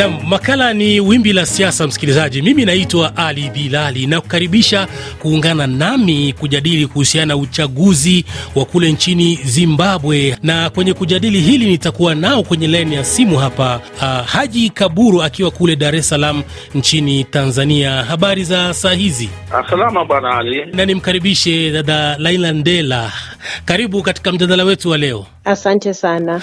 Nam, makala ni wimbi la siasa. Msikilizaji, mimi naitwa Ali Bilali na kukaribisha kuungana nami kujadili kuhusiana na uchaguzi wa kule nchini Zimbabwe, na kwenye kujadili hili nitakuwa nao kwenye laini ya simu hapa uh, Haji Kaburu akiwa kule Dar es Salaam nchini Tanzania. Habari za saa hizi? Salama bwana Ali, na nimkaribishe dada Laila Ndela, karibu katika mjadala wetu wa leo. Asante sana.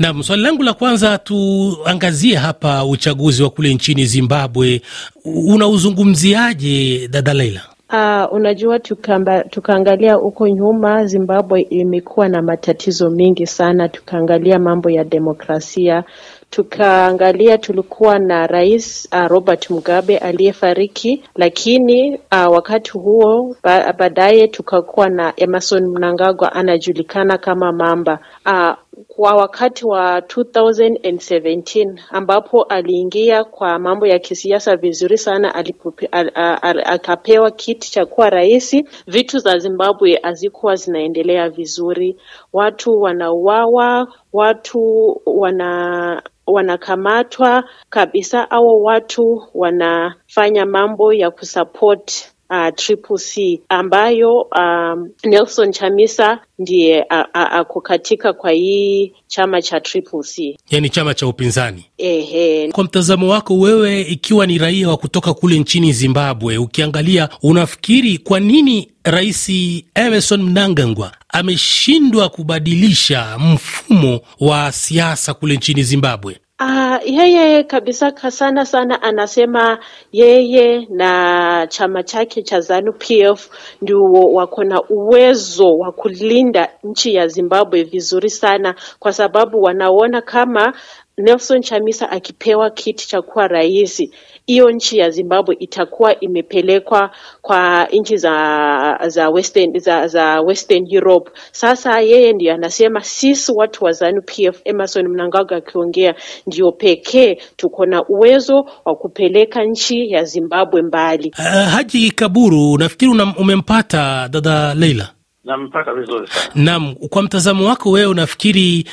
Nam, swali langu la kwanza tuangazie hapa uchaguzi wa kule nchini Zimbabwe, unauzungumziaje dada Laila? Uh, unajua tukamba, tukaangalia huko nyuma Zimbabwe imekuwa na matatizo mengi sana. Tukaangalia mambo ya demokrasia, tukaangalia tulikuwa na rais uh, Robert Mugabe aliyefariki, lakini uh, wakati huo ba, baadaye tukakuwa na Emerson Mnangagwa anajulikana kama Mamba uh, kwa wakati wa 2017 ambapo aliingia kwa mambo ya kisiasa vizuri sana alipupi, al, al, al, akapewa kiti cha kuwa rais. Vitu za Zimbabwe hazikuwa zinaendelea vizuri, watu wanauawa, watu wana wanakamatwa kabisa, au watu wanafanya mambo ya kusupport Uh, Triple C ambayo um, Nelson Chamisa ndiye ako katika kwa hii chama cha Triple C, yani chama cha upinzani. Ehe. Kwa mtazamo wako wewe, ikiwa ni raia wa kutoka kule nchini Zimbabwe, ukiangalia, unafikiri kwa nini Rais Emerson Mnangagwa ameshindwa kubadilisha mfumo wa siasa kule nchini Zimbabwe? Uh, yeye kabisa sana sana anasema yeye na chama chake cha ZANU PF ndio wako na uwezo wa kulinda nchi ya Zimbabwe vizuri sana, kwa sababu wanaona kama Nelson Chamisa akipewa kiti cha kuwa rais, hiyo nchi ya Zimbabwe itakuwa imepelekwa kwa nchi za za Western, za, za Western Europe. Sasa yeye ndio anasema sisi watu wa ZANU PF, Emerson Mnangagwa akiongea, ndio pekee tuko na uwezo wa kupeleka nchi ya Zimbabwe mbali. Uh, Haji Kaburu, nafikiri umempata dada Leila? Nampata vizuri sana. Naam, kwa mtazamo wako wewe unafikiri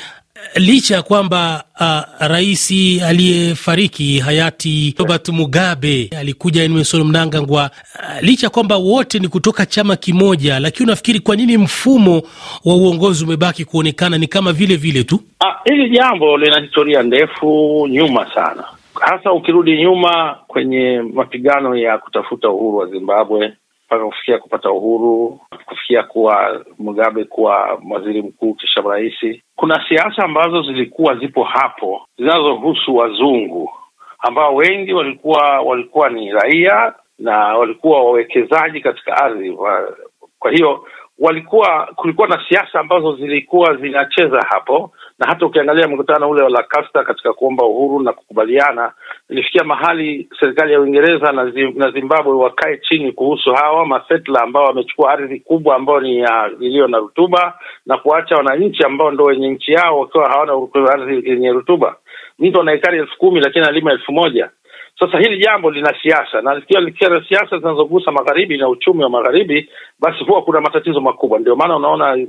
licha ya kwamba uh, rais aliyefariki hayati Robert Mugabe alikuja Emmerson Mnangagwa, uh, licha ya kwamba wote ni kutoka chama kimoja, lakini unafikiri kwa nini mfumo wa uongozi umebaki kuonekana ni kama vile vile tu? Ah, hili jambo lina historia ndefu nyuma sana, hasa ukirudi nyuma kwenye mapigano ya kutafuta uhuru wa Zimbabwe mpaka kufikia kupata uhuru, kufikia kuwa Mugabe kuwa waziri mkuu kisha rais. Kuna siasa ambazo zilikuwa zipo hapo zinazohusu wazungu ambao wengi walikuwa walikuwa ni raia na walikuwa wawekezaji katika ardhi. Kwa hiyo walikuwa kulikuwa na siasa ambazo zilikuwa zinacheza hapo, na hata ukiangalia mkutano ule wa Lancaster katika kuomba uhuru na kukubaliana, ilifikia mahali serikali ya Uingereza na, zi, na Zimbabwe wakae chini kuhusu hawa masetla ambao wamechukua ardhi kubwa ambayo ni uh, iliyo na rutuba na kuacha wananchi ambao ndo wenye nchi yao wakiwa hawana ardhi yenye rutuba. Mtu ana ekari elfu kumi lakini analima elfu moja. Sasa hili jambo lina siasa na likiwa likiwa siasa zinazogusa magharibi na uchumi wa magharibi, basi huwa kuna matatizo makubwa. Ndio maana unaona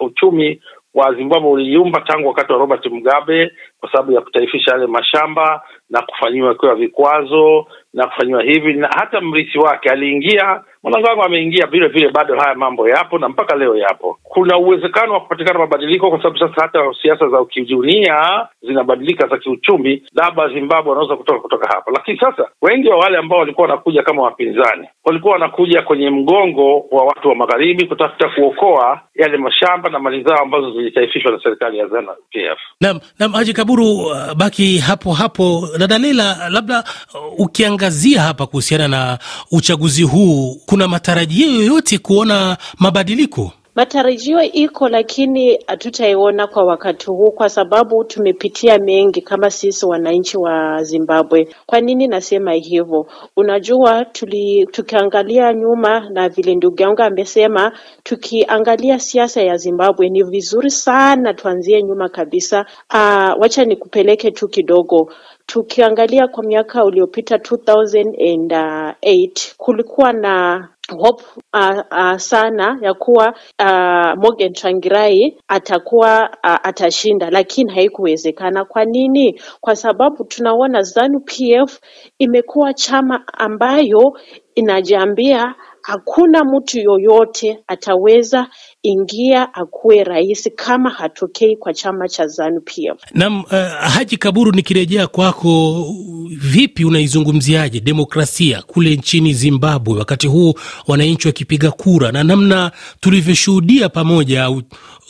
uchumi wa Zimbabwe uliyumba tangu wakati wa Robert Mugabe kwa sababu ya kutaifisha yale mashamba na kufanyiwa kiwa vikwazo na kufanyiwa hivi, na hata mrithi wake aliingia, Mnangagwa ameingia vile vile, bado haya mambo yapo na mpaka leo yapo. Kuna uwezekano wa kupatikana mabadiliko, kwa sababu sasa hata siasa za kidunia zinabadilika za kiuchumi, labda Zimbabwe wanaweza kutoka kutoka hapa. Lakini sasa wengi wa wale ambao walikuwa wanakuja kama wapinzani walikuwa wanakuja kwenye mgongo wa watu wa magharibi kutafuta kuokoa yale mashamba na mali zao ambazo zilitaifishwa na serikali ya ZANU PF. Naam, naam, Haji Kaburu, uh, baki hapo hapo. Dada Leila, labda uh, ukiangazia hapa kuhusiana na uchaguzi huu, kuna matarajio yoyote kuona mabadiliko? Matarajio iko lakini hatutaiona kwa wakati huu, kwa sababu tumepitia mengi kama sisi wananchi wa Zimbabwe. Kwa nini nasema hivyo? Unajua, tuli, tukiangalia nyuma na vile ndugu yangu amesema, tukiangalia siasa ya Zimbabwe ni vizuri sana tuanzie nyuma kabisa. Aa, wacha nikupeleke tu kidogo tukiangalia kwa miaka uliopita 2008 kulikuwa na hope uh, uh, sana ya kuwa uh, Morgan Changirai atakuwa uh, atashinda, lakini haikuwezekana. Kwa nini? Kwa sababu tunaona ZANU PF imekuwa chama ambayo inajiambia hakuna mtu yoyote ataweza ingia akuwe rais kama hatokei kwa chama cha ZANU PF. Naam, uh, Haji Kaburu, nikirejea kwako, vipi unaizungumziaje demokrasia kule nchini Zimbabwe wakati huu wananchi wakipiga kura na namna tulivyoshuhudia pamoja u,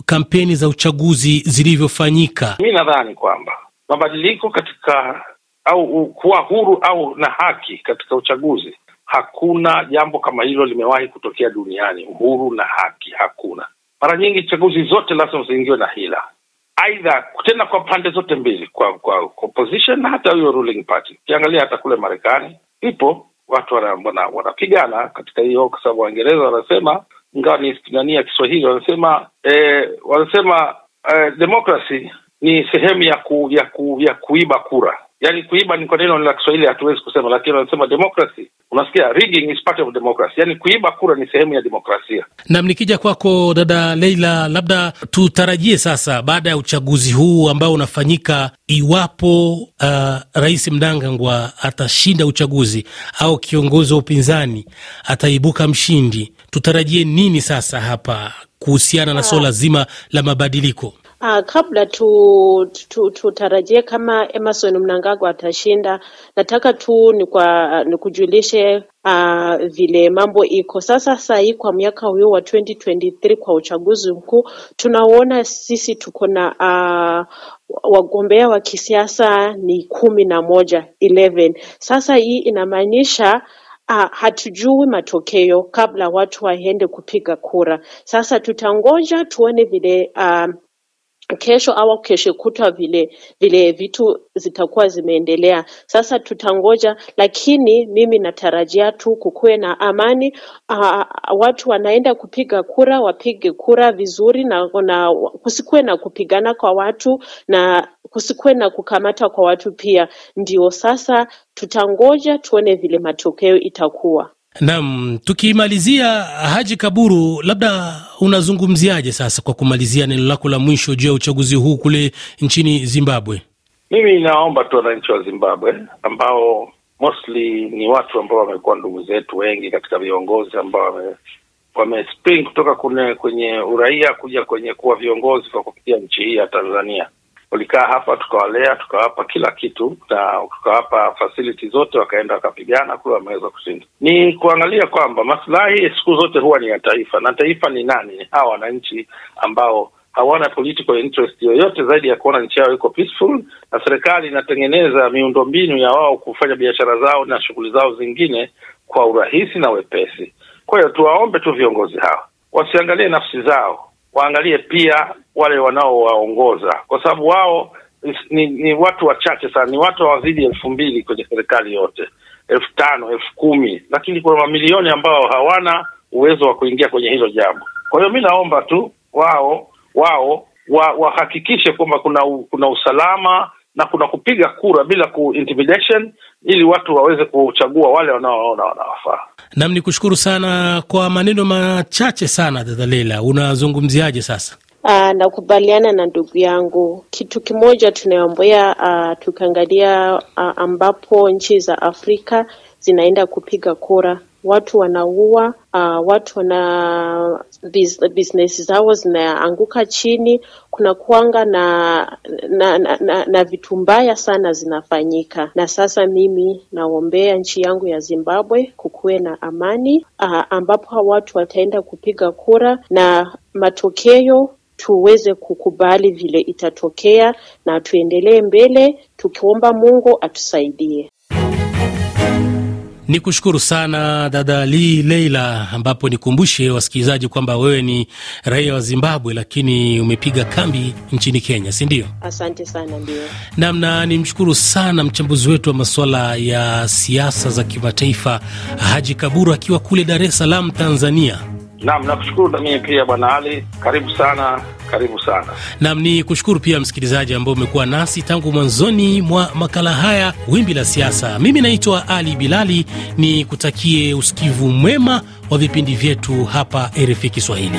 kampeni za uchaguzi zilivyofanyika? Mi nadhani kwamba mabadiliko katika au kuwa huru au na haki katika uchaguzi Hakuna jambo kama hilo limewahi kutokea duniani, uhuru na haki hakuna. Mara nyingi chaguzi zote lazima ziingiwe na hila, aidha tena kwa pande zote mbili, kwa kwa opposition na hata hiyo ruling party. Ukiangalia hata kule Marekani ipo watu wanapigana wana katika hiyo, kwa sababu Waingereza wanasema ingawa ni nani ya Kiswahili wanasema eh, wanasema eh, democracy ni sehemu ya ku, ya ku, ya kuiba kura yani kuiba ni kwa neno la Kiswahili hatuwezi kusema, lakini wanasema democracy. Unasikia, rigging is part of democracy, yani kuiba kura ni sehemu ya demokrasia. Nam, nikija kwako dada Leila, labda tutarajie sasa baada ya uchaguzi huu ambao unafanyika, iwapo uh, Rais Mnangagwa atashinda uchaguzi au kiongozi wa upinzani ataibuka mshindi, tutarajie nini sasa hapa kuhusiana na suala zima la mabadiliko? Uh, kabla tu, tu, tutarajie kama Emerson Mnangagwa atashinda, nataka tu ni kwa nikujulishe uh, vile mambo iko sasa. Saa kwa miaka huyo wa 2023 kwa uchaguzi mkuu tunaona sisi tuko na uh, wagombea wa kisiasa ni kumi na moja 11. Sasa hii inamaanisha Ah, hatujui matokeo kabla watu waende kupiga kura. Sasa tutangoja tuone vile uh, kesho au kesho kutwa vile vile vitu zitakuwa zimeendelea. Sasa tutangoja, lakini mimi natarajia tu kukuwe na amani. Aa, watu wanaenda kupiga kura, wapige kura vizuri na, na kusikuwe na kupigana kwa watu na kusikuwe na kukamata kwa watu pia. Ndio sasa tutangoja tuone vile matokeo itakuwa. Naam, tukimalizia, Haji Kaburu, labda unazungumziaje sasa, kwa kumalizia neno lako la mwisho juu ya uchaguzi huu kule nchini Zimbabwe? Mimi naomba tu wananchi wa Zimbabwe ambao mostly ni watu ambao wamekuwa ndugu zetu wengi katika viongozi ambao wame wamespring kutoka kune, kwenye uraia kuja kwenye kuwa viongozi kwa kupitia nchi hii ya Tanzania walikaa hapa, tukawalea, tukawapa kila kitu na tukawapa fasiliti zote, wakaenda wakapigana kule, wameweza kushinda. Ni kuangalia kwamba maslahi siku zote huwa ni ya taifa, na taifa ni nani? Ni hawa wananchi ambao hawana political interest yoyote zaidi ya kuona nchi yao iko peaceful, na serikali inatengeneza miundombinu ya wao kufanya biashara zao na shughuli zao zingine kwa urahisi na wepesi. Kwa hiyo tuwaombe tu viongozi hawa wasiangalie nafsi zao waangalie pia wale wanaowaongoza, kwa sababu wao ni, ni watu wachache sana, ni watu hawazidi elfu mbili kwenye serikali yote, elfu tano elfu kumi. Lakini kuna mamilioni ambao hawana uwezo wa kuingia kwenye hilo jambo. Kwa hiyo mi naomba tu wao wao wahakikishe kwamba kuna kuna usalama na kuna kupiga kura bila ku intimidation ili watu waweze kuchagua wale wanaoona wanawafaa. Nam ni kushukuru sana kwa maneno machache sana. Dada Leila, unazungumziaje sasa? Uh, nakubaliana na ndugu yangu. Kitu kimoja tunayoambia uh, tukiangalia uh, ambapo nchi za Afrika zinaenda kupiga kura watu wanaua, uh, watu wana business zao zinaanguka chini. Kuna kuanga na na, na, na, na vitu mbaya sana zinafanyika, na sasa mimi naombea nchi yangu ya Zimbabwe kukuwe na amani uh, ambapo watu wataenda kupiga kura na matokeo tuweze kukubali vile itatokea na tuendelee mbele tukiomba Mungu atusaidie. Ni kushukuru sana dada Li Leila, ambapo nikumbushe wasikilizaji kwamba wewe ni raia wa Zimbabwe lakini umepiga kambi nchini Kenya, si ndio? Asante sana. Ndio namna. Nimshukuru sana mchambuzi wetu wa masuala ya siasa za kimataifa Haji Kaburu akiwa kule Dar es Salaam, Tanzania. Nam, nakushukuru na mimi pia Bwana Ali, karibu sana Karibu sana. Nam ni kushukuru pia msikilizaji ambao umekuwa nasi tangu mwanzoni mwa makala haya Wimbi la Siasa. Mimi naitwa Ali Bilali, ni kutakie usikivu mwema wa vipindi vyetu hapa RFI Kiswahili.